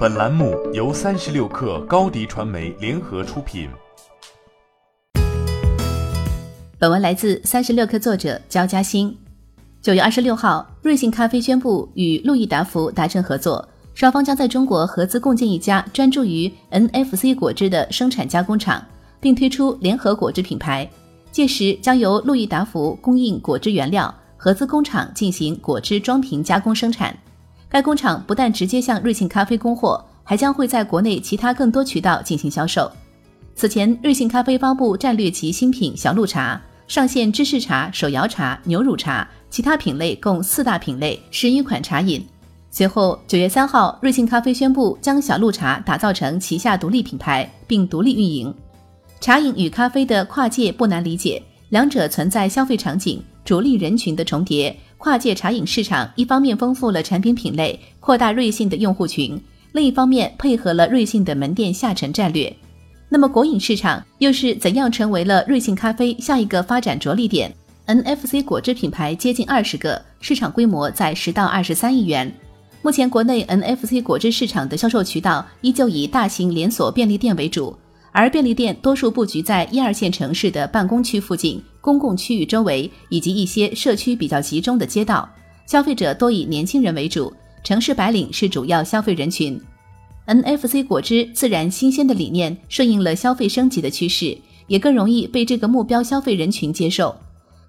本栏目由三十六氪高低传媒联合出品。本文来自三十六氪作者焦嘉欣。九月二十六号，瑞幸咖啡宣布与路易达福达成合作，双方将在中国合资共建一家专注于 NFC 果汁的生产加工厂，并推出联合果汁品牌。届时将由路易达福供应果汁原料，合资工厂进行果汁装瓶加工生产。该工厂不但直接向瑞幸咖啡供货，还将会在国内其他更多渠道进行销售。此前，瑞幸咖啡发布战略级新品小鹿茶，上线芝士茶、手摇茶、牛乳茶，其他品类共四大品类，十一款茶饮。随后，九月三号，瑞幸咖啡宣布将小鹿茶打造成旗下独立品牌，并独立运营。茶饮与咖啡的跨界不难理解，两者存在消费场景、主力人群的重叠。跨界茶饮市场一方面丰富了产品品类，扩大瑞幸的用户群；另一方面配合了瑞幸的门店下沉战略。那么果饮市场又是怎样成为了瑞幸咖啡下一个发展着力点？NFC 果汁品牌接近二十个，市场规模在十到二十三亿元。目前国内 NFC 果汁市场的销售渠道依旧以大型连锁便利店为主。而便利店多数布局在一二线城市的办公区附近、公共区域周围，以及一些社区比较集中的街道，消费者多以年轻人为主，城市白领是主要消费人群。NFC 果汁自然新鲜的理念顺应了消费升级的趋势，也更容易被这个目标消费人群接受。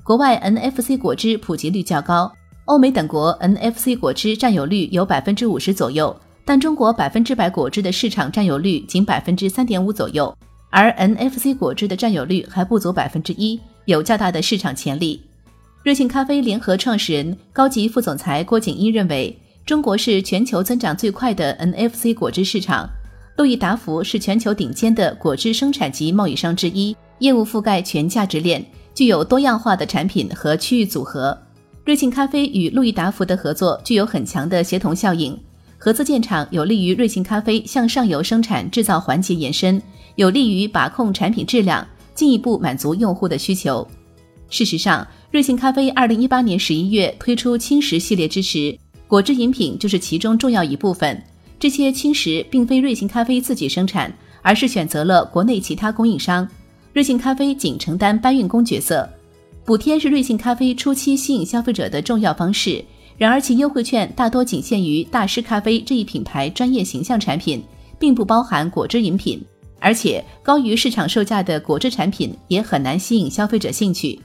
国外 NFC 果汁普及率较高，欧美等国 NFC 果汁占有率有百分之五十左右。但中国百分之百果汁的市场占有率仅百分之三点五左右，而 NFC 果汁的占有率还不足百分之一，有较大的市场潜力。瑞幸咖啡联合创始人、高级副总裁郭景一认为，中国是全球增长最快的 NFC 果汁市场。路易达福是全球顶尖的果汁生产及贸易商之一，业务覆盖全价值链，具有多样化的产品和区域组合。瑞幸咖啡与路易达福的合作具有很强的协同效应。合资建厂有利于瑞幸咖啡向上游生产制造环节延伸，有利于把控产品质量，进一步满足用户的需求。事实上，瑞幸咖啡二零一八年十一月推出轻食系列之时，果汁饮品就是其中重要一部分。这些轻食并非瑞幸咖啡自己生产，而是选择了国内其他供应商，瑞幸咖啡仅承担搬运工角色。补贴是瑞幸咖啡初期吸引消费者的重要方式。然而，其优惠券大多仅限于大师咖啡这一品牌专业形象产品，并不包含果汁饮品。而且，高于市场售价的果汁产品也很难吸引消费者兴趣。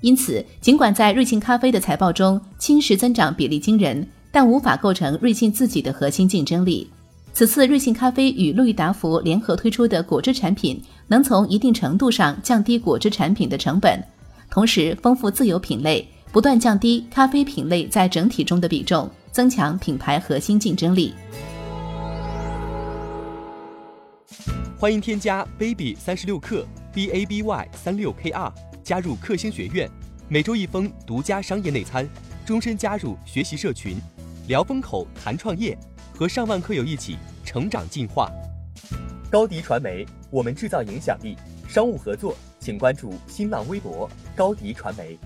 因此，尽管在瑞幸咖啡的财报中，轻食增长比例惊人，但无法构成瑞幸自己的核心竞争力。此次瑞幸咖啡与路易达福联合推出的果汁产品，能从一定程度上降低果汁产品的成本，同时丰富自有品类。不断降低咖啡品类在整体中的比重，增强品牌核心竞争力。欢迎添加 baby 三十六克 b a b y 三六 k r 加入克星学院，每周一封独家商业内参，终身加入学习社群，聊风口谈创业，和上万课友一起成长进化。高迪传媒，我们制造影响力。商务合作，请关注新浪微博高迪传媒。